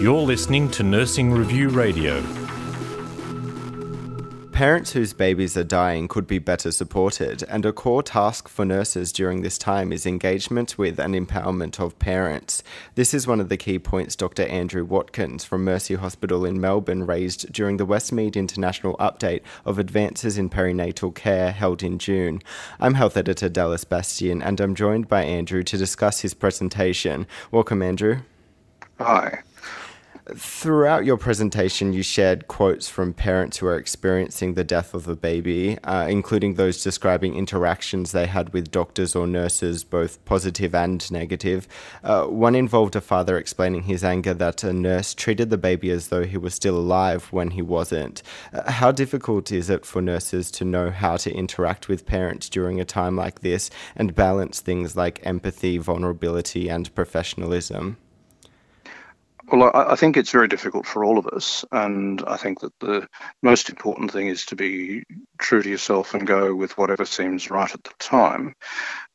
You're listening to Nursing Review Radio. Parents whose babies are dying could be better supported, and a core task for nurses during this time is engagement with and empowerment of parents. This is one of the key points Dr. Andrew Watkins from Mercy Hospital in Melbourne raised during the Westmead International Update of Advances in Perinatal Care held in June. I'm Health Editor Dallas Bastian, and I'm joined by Andrew to discuss his presentation. Welcome, Andrew. Hi. Throughout your presentation, you shared quotes from parents who are experiencing the death of a baby, uh, including those describing interactions they had with doctors or nurses, both positive and negative. Uh, one involved a father explaining his anger that a nurse treated the baby as though he was still alive when he wasn't. Uh, how difficult is it for nurses to know how to interact with parents during a time like this and balance things like empathy, vulnerability, and professionalism? Well, I, think it's very difficult for all of us, and I think that the most important thing is to be true to yourself and go with whatever seems right at the time.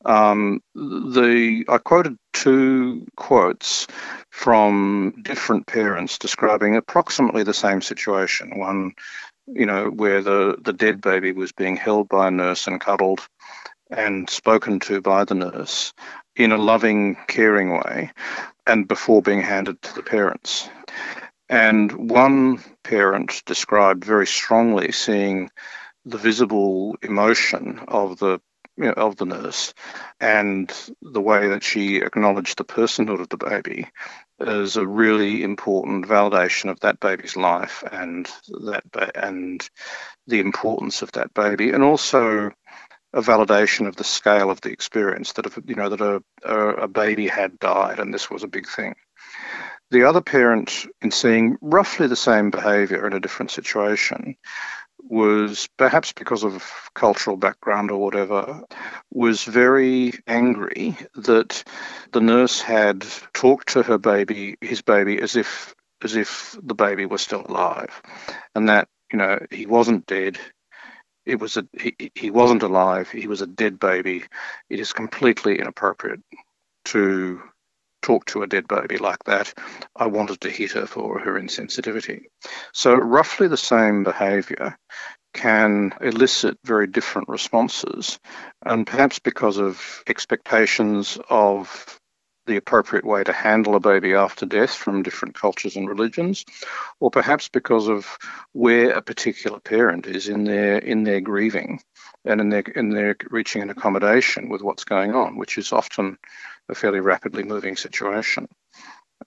Um, the I quoted two quotes from different parents describing approximately the same situation. One, you know, where the the dead baby was being held by a nurse and cuddled and spoken to by the nurse in a loving, caring way and before being handed to the parents. And one parent described very strongly seeing the visible emotion of the you know, of the nurse and the way that she acknowledged the personhood of the baby as a really important validation of that baby's life and that ba- and the importance of that baby and also a validation of the scale of the experience that if, you know that a, a, baby had died and this was a big thing. The other parent, in seeing roughly the same behaviour in a different situation, was perhaps because of cultural background or whatever, was very angry that the nurse had talked to her baby, his baby, as if as if the baby was still alive, and that you know he wasn't dead, it was a he, he wasn't alive. He was a dead baby. It is completely inappropriate to talk to a dead baby like that. I wanted to hit her for her insensitivity. So roughly the same behavior can elicit very different responses and perhaps because of expectations of the appropriate way to handle a baby after death from different cultures and religions, or perhaps because of where a particular parent is in their in their grieving and in their in their reaching an accommodation with what's going on, which is often a fairly rapidly moving situation.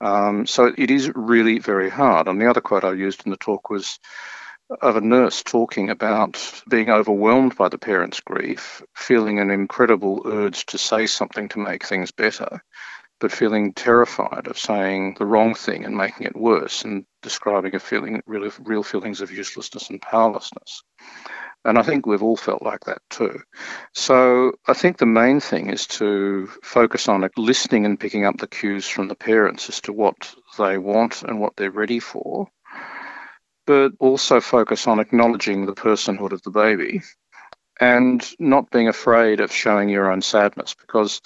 Um, so it is really very hard. And the other quote I used in the talk was of a nurse talking about being overwhelmed by the parent's grief, feeling an incredible urge to say something to make things better, but feeling terrified of saying the wrong thing and making it worse and describing a feeling, real, real feelings of uselessness and powerlessness. And I think we've all felt like that too. So I think the main thing is to focus on listening and picking up the cues from the parents as to what they want and what they're ready for, but also focus on acknowledging the personhood of the baby and not being afraid of showing your own sadness because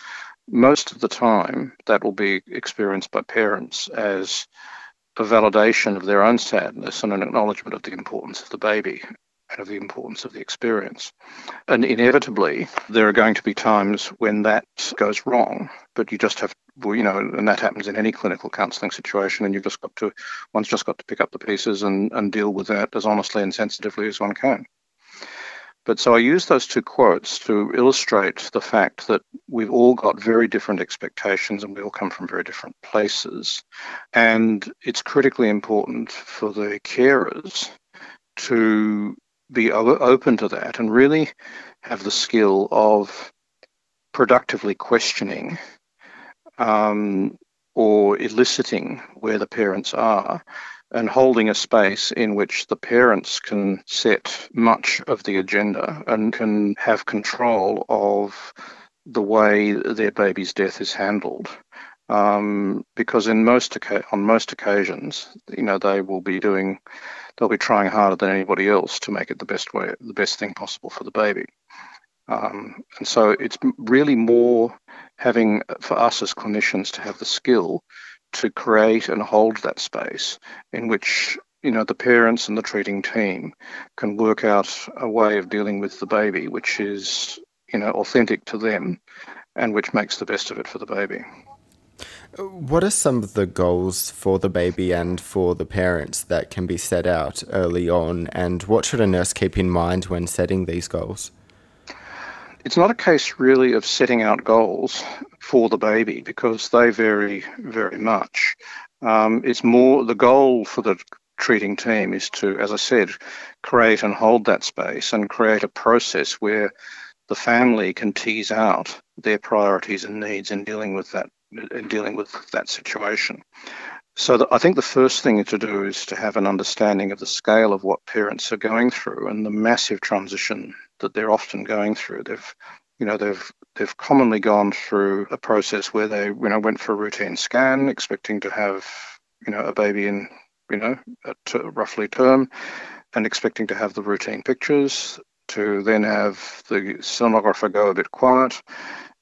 most of the time that will be experienced by parents as a validation of their own sadness and an acknowledgement of the importance of the baby and of the importance of the experience. And inevitably, there are going to be times when that goes wrong, but you just have, well, you know, and that happens in any clinical counselling situation, and you've just got to, one's just got to pick up the pieces and, and deal with that as honestly and sensitively as one can. But so I use those two quotes to illustrate the fact that we've all got very different expectations and we all come from very different places. And it's critically important for the carers to be open to that and really have the skill of productively questioning um, or eliciting where the parents are and holding a space in which the parents can set much of the agenda and can have control of the way their baby's death is handled. Um, because in most on most occasions, you know, they will be doing, they'll be trying harder than anybody else to make it the best way, the best thing possible for the baby. Um, and so it's really more having for us as clinicians to have the skill to create and hold that space in which you know the parents and the treating team can work out a way of dealing with the baby which is you know authentic to them and which makes the best of it for the baby. What are some of the goals for the baby and for the parents that can be set out early on, and what should a nurse keep in mind when setting these goals? It's not a case really of setting out goals for the baby because they vary very much. Um, it's more the goal for the treating team is to, as I said, create and hold that space and create a process where the family can tease out their priorities and needs in dealing with that in dealing with that situation. So the, I think the first thing to do is to have an understanding of the scale of what parents are going through and the massive transition that they're often going through. They've you know they've they've commonly gone through a process where they you know went for a routine scan expecting to have you know a baby in you know at roughly term and expecting to have the routine pictures to then have the sonographer go a bit quiet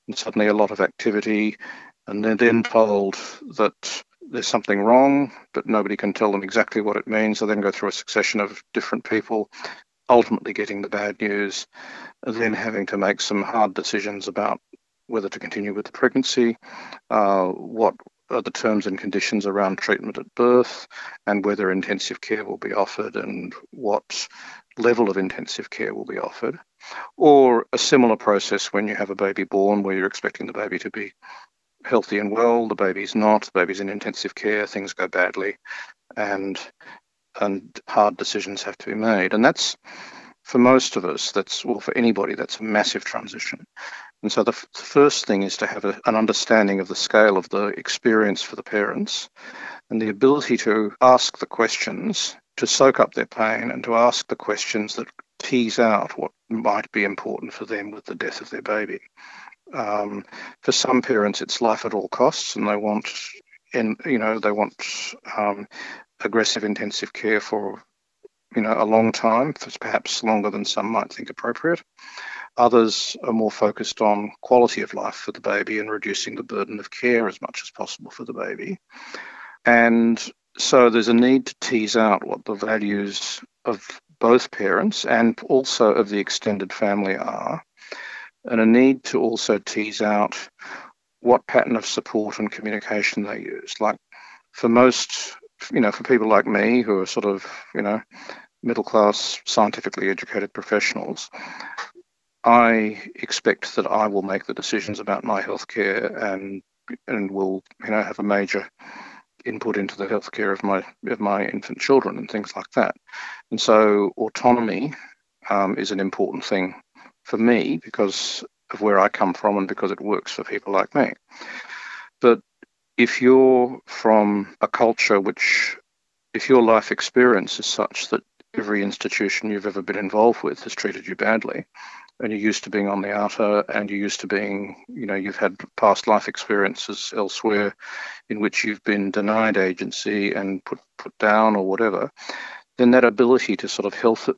and suddenly a lot of activity and they're then told that there's something wrong, but nobody can tell them exactly what it means. They then go through a succession of different people, ultimately getting the bad news, then having to make some hard decisions about whether to continue with the pregnancy, uh, what are the terms and conditions around treatment at birth, and whether intensive care will be offered, and what level of intensive care will be offered. Or a similar process when you have a baby born where you're expecting the baby to be healthy and well, the baby's not, the baby's in intensive care, things go badly, and and hard decisions have to be made. And that's for most of us, that's well for anybody, that's a massive transition. And so the, f- first thing is to have a, an understanding of the scale of the experience for the parents and the ability to ask the questions, to soak up their pain, and to ask the questions that tease out what might be important for them with the death of their baby. Um, for some parents, it's life at all costs, and they want, and you know, they want um, aggressive intensive care for, you know, a long time, perhaps longer than some might think appropriate. Others are more focused on quality of life for the baby and reducing the burden of care as much as possible for the baby. And so there's a need to tease out what the values of both parents and also of the extended family are and a need to also tease out what pattern of support and communication they use. Like for most, you know, for people like me who are sort of, you know, middle class, scientifically educated professionals, I expect that I will make the decisions about my healthcare and and will, you know, have a major input into the healthcare of my of my infant children and things like that. And so autonomy um, is an important thing for me because of where I come from and because it works for people like me. If you're from a culture which, if your life experience is such that every institution you've ever been involved with has treated you badly, and you're used to being on the outer and you're used to being, you know, you've had past life experiences elsewhere in which you've been denied agency and put, put down or whatever, then that ability to sort of health,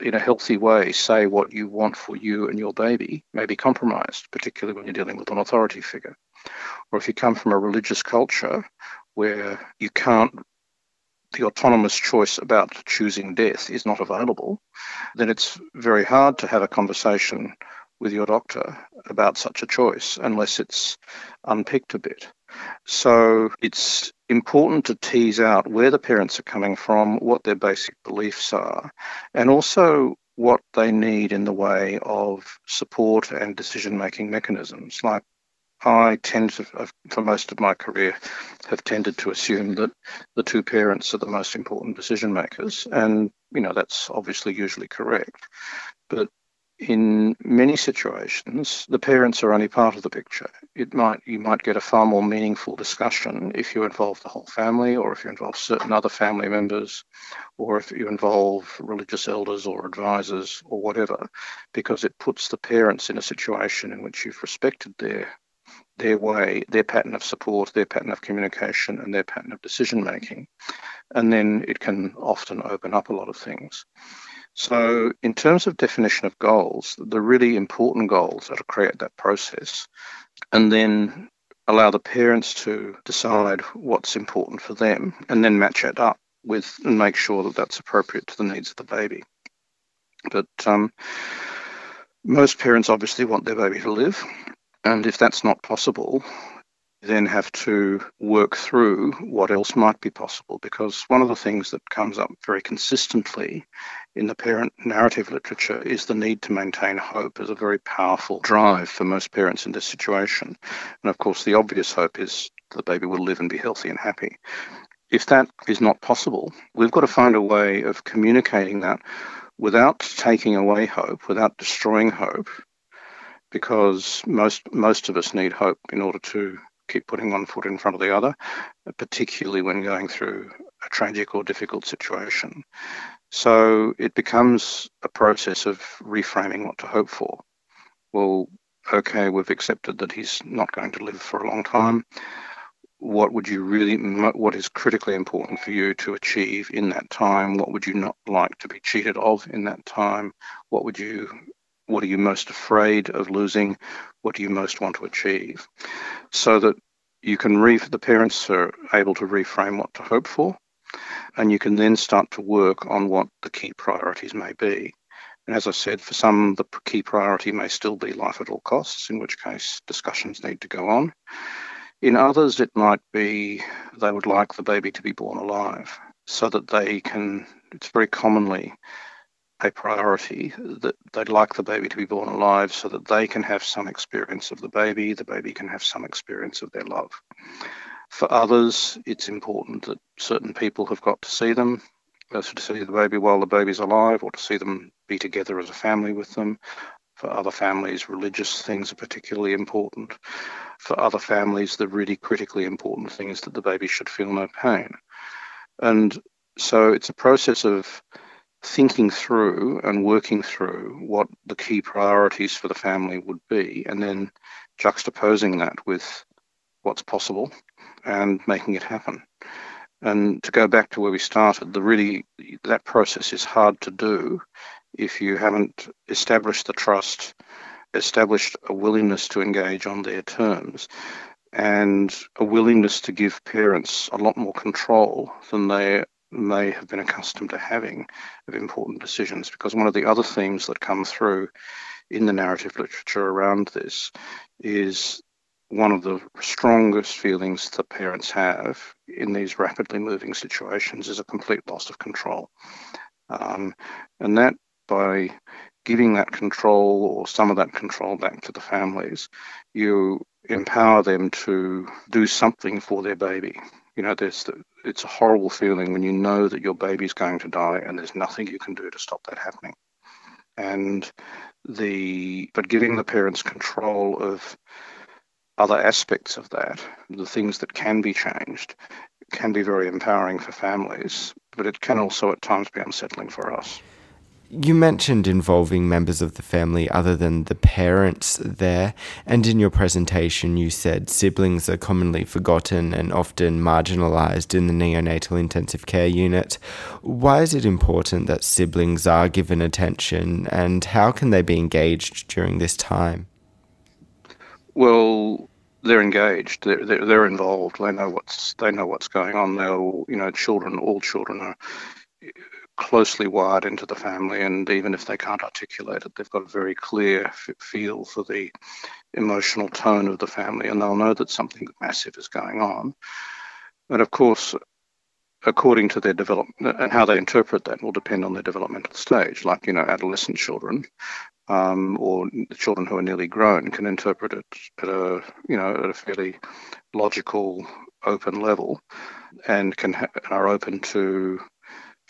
in a healthy way say what you want for you and your baby may be compromised, particularly when you're dealing with an authority figure. Or if you come from a religious culture where you can't, the autonomous choice about choosing death is not available, then it's very hard to have a conversation with your doctor about such a choice unless it's unpicked a bit. So it's important to tease out where the parents are coming from, what their basic beliefs are, and also what they need in the way of support and decision making mechanisms. Like I tend to, uh, for most of my career, have tended to assume that the two parents are the most important decision makers. And, you know, that's obviously usually correct. But in many situations, the parents are only part of the picture. It might you might get a far more meaningful discussion if you involve the whole family, or if you involve certain other family members, or if you involve religious elders or advisors or whatever, because it puts the parents in a situation in which you've respected their their way, their pattern of support, their pattern of communication, and their pattern of decision making, and then it can often open up a lot of things. So, in terms of definition of goals, the really important goals are to create that process and then allow the parents to decide what's important for them and then match it up with and make sure that that's appropriate to the needs of the baby. But um, most parents obviously want their baby to live, and if that's not possible, then have to work through what else might be possible. Because one of the things that comes up very consistently in the parent narrative literature is the need to maintain hope as a very powerful drive for most parents in this situation. And of course, the obvious hope is the baby will live and be healthy and happy. If that is not possible, we've got to find a way of communicating that without taking away hope, without destroying hope, because most most of us need hope in order to keep putting one foot in front of the other, particularly when going through a tragic or difficult situation. So it becomes a process of reframing what to hope for. Well, okay, we've accepted that he's not going to live for a long time. What would you really, what is critically important for you to achieve in that time? What would you not like to be cheated of in that time? What would you what are you most afraid of losing? What do you most want to achieve? So that you can re- the parents are able to reframe what to hope for, and you can then start to work on what the key priorities may be. And as I said, for some, the key priority may still be life at all costs, in which case discussions need to go on. In others, it might be they would like the baby to be born alive so that they can, it's very commonly a priority that they'd like the baby to be born alive so that they can have some experience of the baby, the baby can have some experience of their love. For others, it's important that certain people have got to see them, uh, to see the baby while the baby's alive, or to see them be together as a family with them. For other families, religious things are particularly important. For other families, the really critically important thing is that the baby should feel no pain. And so it's a process of thinking through and working through what the key priorities for the family would be, and then juxtaposing that with what's possible and making it happen. And to go back to where we started, the really that process is hard to do if you haven't established the trust, established a willingness to engage on their terms, and a willingness to give parents a lot more control than they may have been accustomed to having of important decisions. Because one of the other themes that come through in the narrative literature around this is one of the strongest feelings that parents have in these rapidly moving situations is a complete loss of control. Um, and that by giving that control or some of that control back to the families, you empower them to do something for their baby. You know, there's the, it's a horrible feeling when you know that your baby's going to die and there's nothing you can do to stop that happening. And the but giving the parents control of other aspects of that, the things that can be changed, can be very empowering for families, but it can also at times be unsettling for us. You mentioned involving members of the family other than the parents there, and in your presentation, you said siblings are commonly forgotten and often marginalised in the neonatal intensive care unit. Why is it important that siblings are given attention, and how can they be engaged during this time? Well, they're engaged. They're, they're, they're involved. They know what's they know what's going on. They're you know children. All children are closely wired into the family, and even if they can't articulate it, they've got a very clear f- feel for the emotional tone of the family, and they'll know that something massive is going on. And of course, according to their development and how they interpret that will depend on their developmental stage. Like you know, adolescent children um, or children who are nearly grown can interpret it at a you know at a fairly logical, open level, and can ha- are open to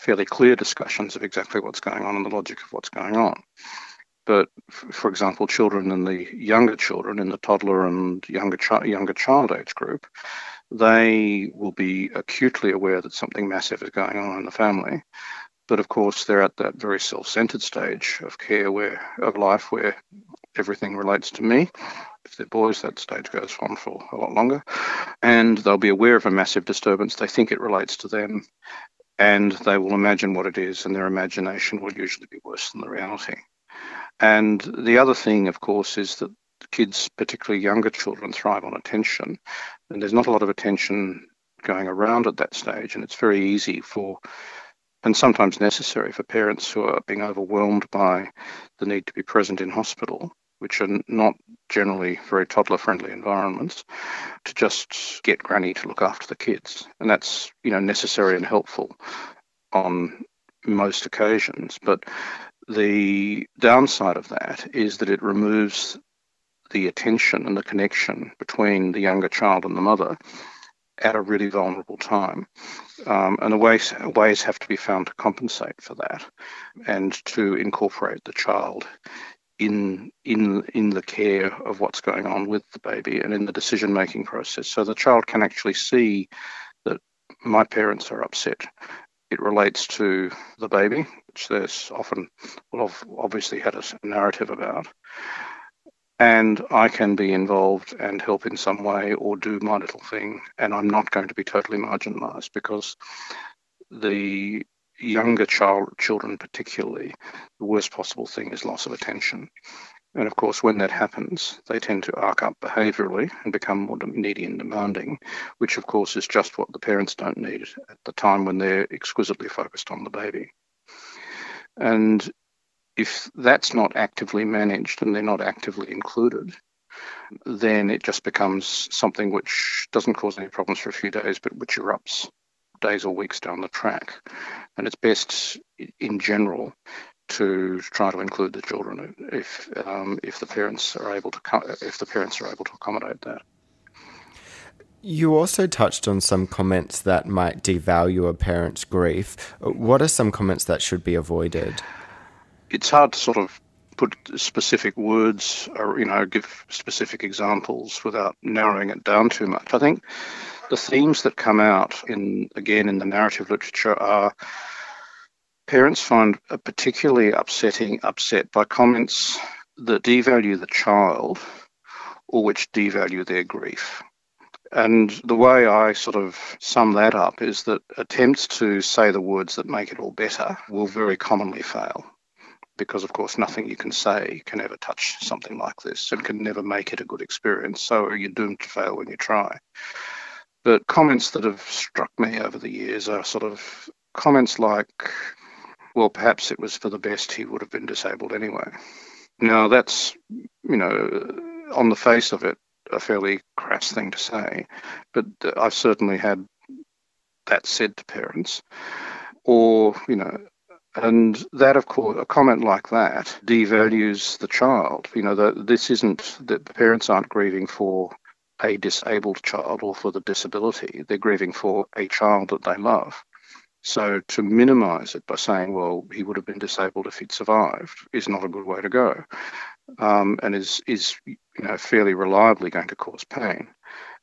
fairly clear discussions of exactly what's going on and the logic of what's going on. But for example, children in the younger children in the toddler and younger chi- younger child age group, they will be acutely aware that something massive is going on in the family. But of course, they're at that very self-centered stage of care where of life where everything relates to me. If they're boys, that stage goes on for a lot longer. And they'll be aware of a massive disturbance. They think it relates to them and they will imagine what it is, and their imagination will usually be worse than the reality. And the other thing, of course, is that kids, particularly younger children, thrive on attention, and there's not a lot of attention going around at that stage, and it's very easy for and sometimes necessary for parents who are being overwhelmed by the need to be present in hospital, which are not generally very toddler friendly environments, to just get granny to look after the kids. And that's, you know, necessary and helpful on most occasions. But the downside of that is that it removes the attention and the connection between the younger child and the mother at a really vulnerable time. Um, and the ways, ways have to be found to compensate for that and to incorporate the child in in in the care of what's going on with the baby and in the decision making process. So the child can actually see that my parents are upset. It relates to the baby which there's often well obviously had a narrative about. And I can be involved and help in some way or do my little thing, and I'm not going to be totally marginalised because the younger child children particularly the worst possible thing is loss of attention. And of course when that happens they tend to arc up behaviourally and become more needy and demanding which of course is just what the parents don't need at the time when they're exquisitely focused on the baby. And if that's not actively managed and they're not actively included, then it just becomes something which doesn't cause any problems for a few days, but which erupts days or weeks down the track. And it's best, in general, to try to include the children if um, if the parents are able to if the parents are able to accommodate that. You also touched on some comments that might devalue a parent's grief. What are some comments that should be avoided? it's hard to sort of put specific words or you know give specific examples without narrowing it down too much. I think the themes that come out in again in the narrative literature are parents find a particularly upsetting upset by comments that devalue the child or which devalue their grief. And the way I sort of sum that up is that attempts to say the words that make it all better will very commonly fail because, of course, nothing you can say can ever touch something like this and can never make it a good experience. So you're doomed to fail when you try. But comments that have struck me over the years are sort of comments like, well, perhaps it was for the best he would have been disabled anyway. Now, that's, you know, on the face of it, a fairly crass thing to say, but I've certainly had that said to parents. Or, you know, and that, of course, a comment like that devalues the child. You know, that this isn't that the parents aren't grieving for a disabled child or for the disability. They're grieving for a child that they love. So to minimize it by saying, well, he would have been disabled if he'd survived is not a good way to go. Um, and is, is, you know, fairly reliably going to cause pain.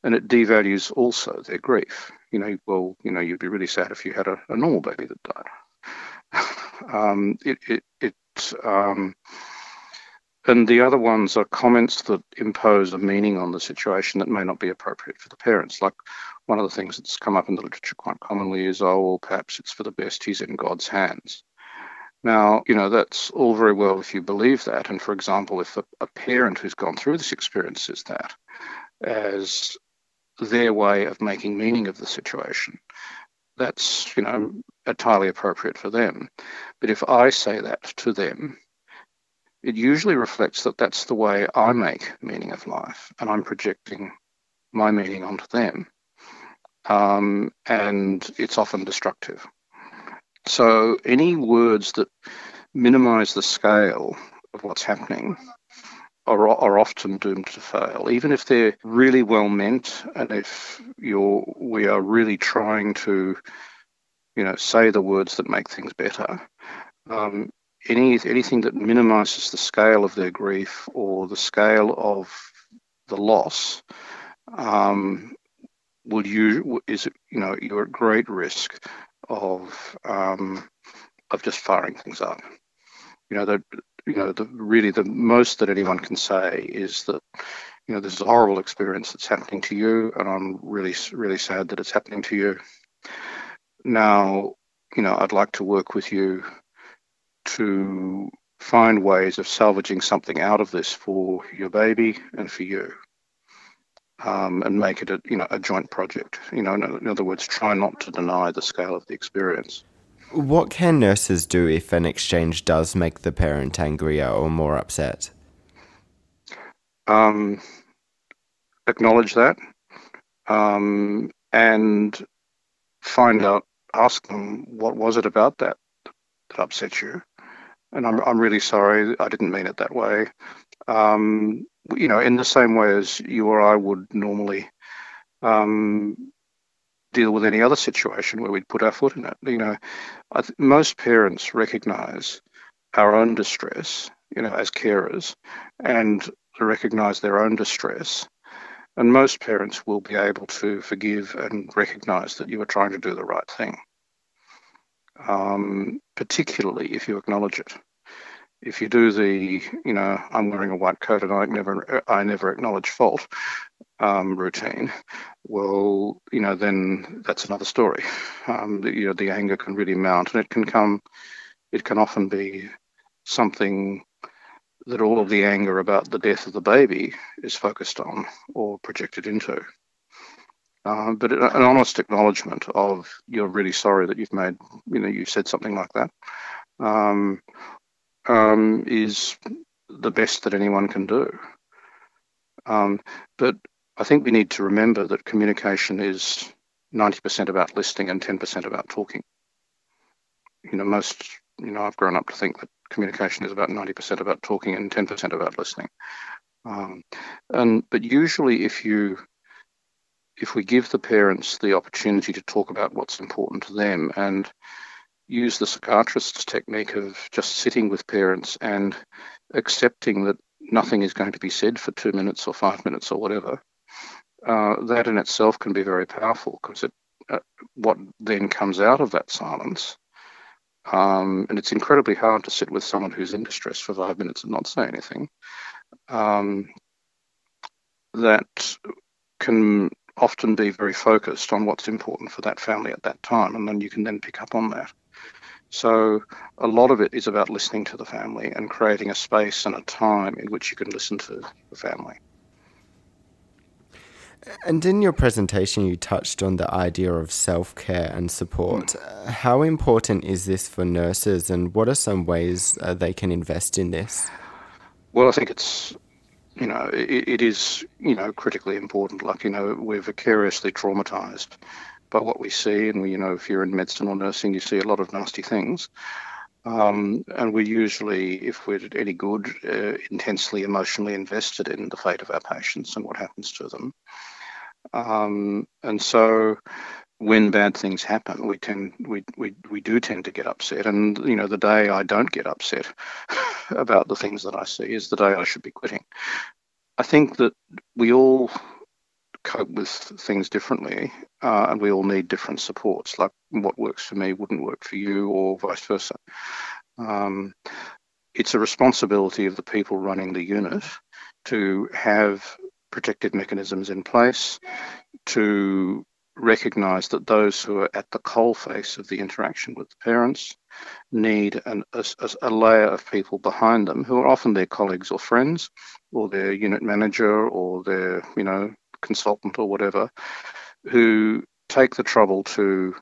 And it devalues also their grief. You know, well, you know, you'd be really sad if you had a, a normal baby that died um, it, it, it um, and the other ones are comments that impose a meaning on the situation that may not be appropriate for the parents. Like one of the things that's come up in the literature quite commonly is, oh, well, perhaps it's for the best, he's in God's hands. Now, you know, that's all very well if you believe that. And for example, if a, a parent who's gone through this experience is that as their way of making meaning of the situation, that's you know entirely appropriate for them. But if I say that to them, it usually reflects that that's the way I make meaning of life, and I'm projecting my meaning onto them. Um, and it's often destructive. So any words that minimize the scale of what's happening are, are often doomed to fail, even if they're really well meant and if you're we are really trying to, you know, say the words that make things better. Um, any anything that minimises the scale of their grief or the scale of the loss um, will you is you know you're at great risk of um, of just firing things up. You know, that you know, the, really the most that anyone can say is that, you know, this is a horrible experience that's happening to you, and I'm really, really sad that it's happening to you. Now, you know, I'd like to work with you to find ways of salvaging something out of this for your baby and for you. Um, and make it a you know a joint project. You know, in, in other words, try not to deny the scale of the experience. What can nurses do if an exchange does make the parent angrier or more upset? Um, acknowledge that um, and find out, ask them what was it about that that upset you, and I'm I'm really sorry, I didn't mean it that way. Um, you know, in the same way as you or I would normally um, deal with any other situation where we'd put our foot in it. You know, th- most parents recognise our own distress, you know, as carers, and recognise their own distress. And most parents will be able to forgive and recognise that you are trying to do the right thing, um, particularly if you acknowledge it if you do the, you know, I'm wearing a white coat and I never, I never acknowledge fault um, routine, well, you know, then that's another story. Um, you know, the anger can really mount, and it can come, it can often be something that all of the anger about the death of the baby is focused on or projected into. Uh, but an honest acknowledgement of you're really sorry that you've made, you know, you said something like that, um, um, is the best that anyone can do. Um, but I think we need to remember that communication is 90% about listening and 10% about talking. You know, most, you know, I've grown up to think that communication is about 90% about talking and 10% about listening. Um, and but usually, if you if we give the parents the opportunity to talk about what's important to them and use the psychiatrist's technique of just sitting with parents and accepting that nothing is going to be said for two minutes or five minutes or whatever, uh, that in itself can be very powerful because uh, what then comes out of that silence, um, and it's incredibly hard to sit with someone who's in distress for five minutes and not say anything, um, that can often be very focused on what's important for that family at that time, and then you can then pick up on that. So a lot of it is about listening to the family and creating a space and a time in which you can listen to the family. And in your presentation, you touched on the idea of self care and support. Mm. How important is this for nurses, and what are some ways uh, they can invest in this? Well, I think it's, you know, it, it is, you know, critically important. Like, you know, we're vicariously traumatized by what we see. And we, you know, if you're in medicine or nursing, you see a lot of nasty things. Um, and we usually, if we're any good, uh, intensely emotionally invested in the fate of our patients and what happens to them. Um, and so, when bad things happen, we tend we, we we do tend to get upset. And you know, the day I don't get upset about the things that I see is the day I should be quitting. I think that we all cope with things differently, uh, and we all need different supports. Like what works for me wouldn't work for you, or vice versa. Um, it's a responsibility of the people running the unit to have protective mechanisms in place to recognise that those who are at the coalface of the interaction with the parents need an, a, a, layer of people behind them who are often their colleagues or friends or their unit manager or their you know consultant or whatever who take the trouble to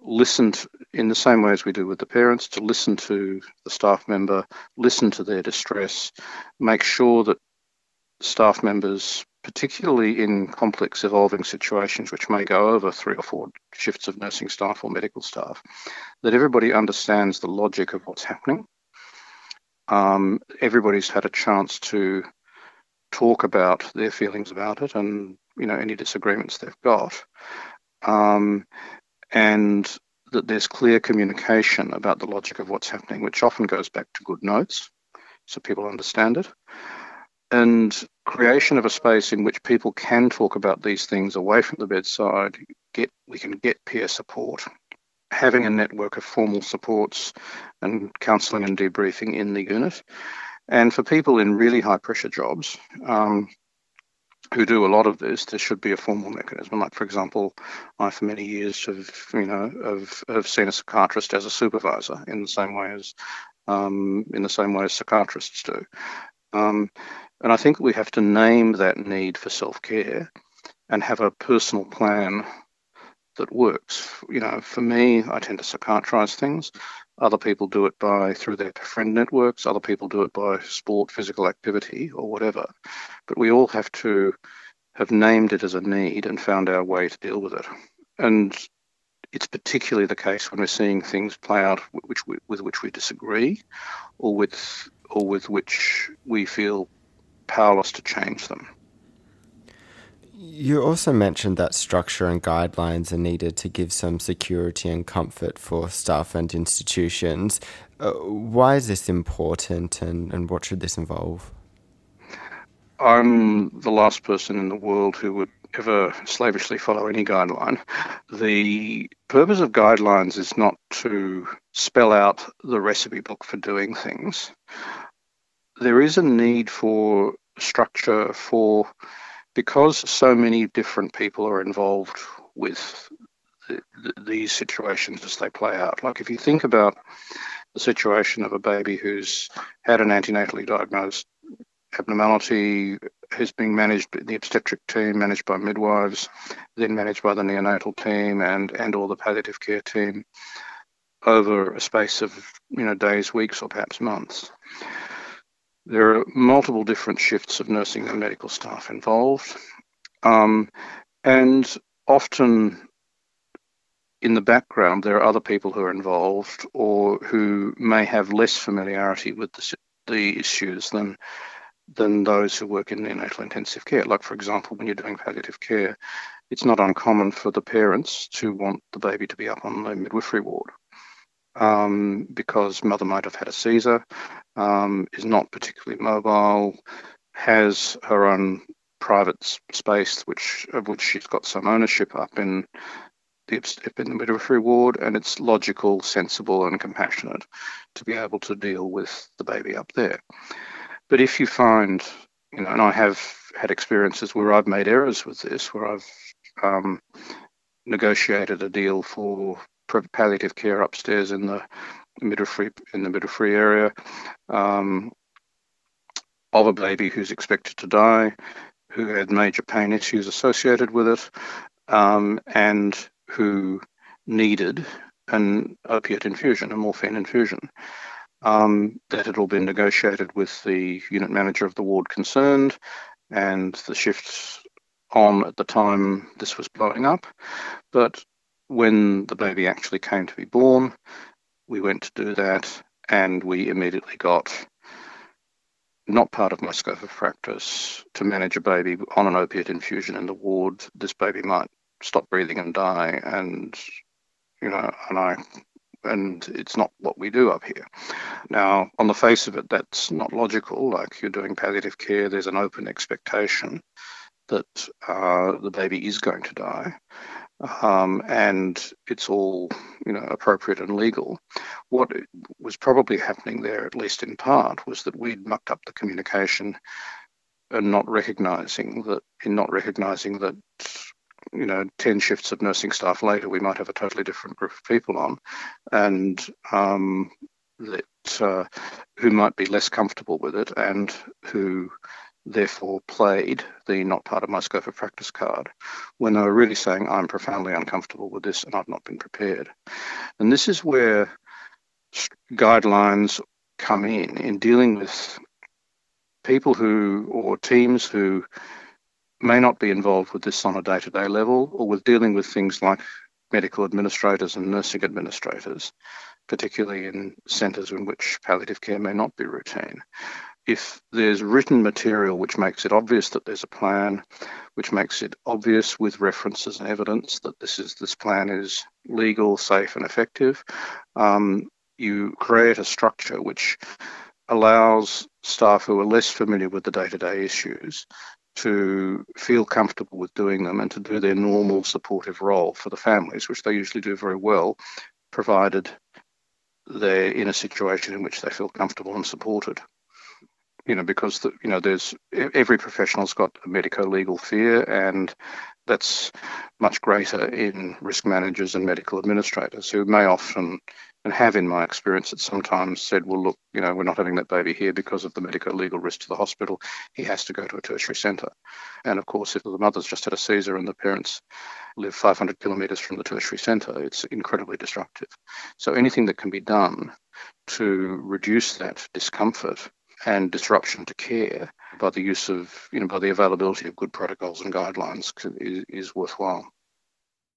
listen to, in the same way as we do with the parents, to listen to the staff member, listen to their distress, make sure that staff members, particularly in complex evolving situations which may go over three or four shifts of nursing staff or medical staff, that everybody understands the logic of what's happening. Um, everybody's had a chance to talk about their feelings about it and you know any disagreements they've got, um, and that there's clear communication about the logic of what's happening, which often goes back to good notes, so people understand it, and creation of a space in which people can talk about these things away from the bedside. Get we can get peer support. Having a network of formal supports and counselling and debriefing in the unit and for people in really high pressure jobs um, who do a lot of this, there should be a formal mechanism. Like, for example, I for many years have, you know, have, have seen a psychiatrist as a supervisor in the same way as um, in the same way as psychiatrists do. Um, and I think we have to name that need for self care and have a personal plan that works. You know, for me, I tend to psychiatrize things. Other people do it by through their friend networks. Other people do it by sport, physical activity, or whatever. But we all have to have named it as a need and found our way to deal with it. And it's particularly the case when we're seeing things play out which we, with which we disagree, or with or with which we feel powerless to change them. You also mentioned that structure and guidelines are needed to give some security and comfort for staff and institutions. Uh, why is this important and, and what should this involve? I'm the last person in the world who would ever slavishly follow any guideline. The purpose of guidelines is not to spell out the recipe book for doing things. There is a need for structure for because so many different people are involved with the, the, these situations as they play out. Like if you think about the situation of a baby who's had an antenatally diagnosed abnormality, who's being managed by the obstetric team, managed by midwives, then managed by the neonatal team and and or the palliative care team over a space of you know days, weeks, or perhaps months. There are multiple different shifts of nursing and medical staff involved. Um, and often in the background, there are other people who are involved or who may have less familiarity with the, the issues than than those who work in neonatal intensive care. Like, for example, when you're doing palliative care, it's not uncommon for the parents to want the baby to be up on the midwifery ward um, because mother might have had a Caesar, um, is not particularly mobile, has her own private space, which of which she's got some ownership up in the in the midwifery ward, and it's logical, sensible, and compassionate to be able to deal with the baby up there. But if you find, you know, and I have had experiences where I've made errors with this, where I've um, negotiated a deal for palliative care upstairs in the midwifery in the midwifery area um, of a baby who's expected to die, who had major pain issues associated with it, um, and who needed an opiate infusion, a morphine infusion. Um, that had all been negotiated with the unit manager of the ward concerned, and the shifts on at the time this was blowing up. But when the baby actually came to be born, we went to do that and we immediately got not part of my scope of practice to manage a baby on an opiate infusion in the ward. This baby might stop breathing and die, and you know, and I, and it's not what we do up here. Now, on the face of it, that's not logical. Like you're doing palliative care, there's an open expectation that uh, the baby is going to die um, and it's all you know appropriate and legal. What was probably happening there, at least in part, was that we'd mucked up the communication and not recognizing that in not recognizing that you know 10 shifts of nursing staff later we might have a totally different group of people on and um, that uh, who might be less comfortable with it and who therefore played the not part of my scope of practice card when they were really saying, I'm profoundly uncomfortable with this and I've not been prepared. And this is where guidelines come in, in dealing with people who, or teams who may not be involved with this on a day to day level, or with dealing with things like medical administrators and nursing administrators, particularly in centres in which palliative care may not be routine if there's written material which makes it obvious that there's a plan, which makes it obvious with references and evidence that this is this plan is legal, safe, and effective, um, you create a structure which allows staff who are less familiar with the day-to-day issues to feel comfortable with doing them and to do their normal supportive role for the families, which they usually do very well, provided they're in a situation in which they feel comfortable and supported you know, because the, you know, there's every professional's got a medico-legal fear, and that's much greater in risk managers and medical administrators who may often and have in my experience at sometimes said, well, look, you know, we're not having that baby here because of the medico-legal risk to the hospital. He has to go to a tertiary centre. And of course, if the mother's just had a Caesar and the parents live 500 kilometres from the tertiary centre, it's incredibly disruptive. So anything that can be done to reduce that discomfort and disruption to care by the use of, you know, by the availability of good protocols and guidelines is, is worthwhile.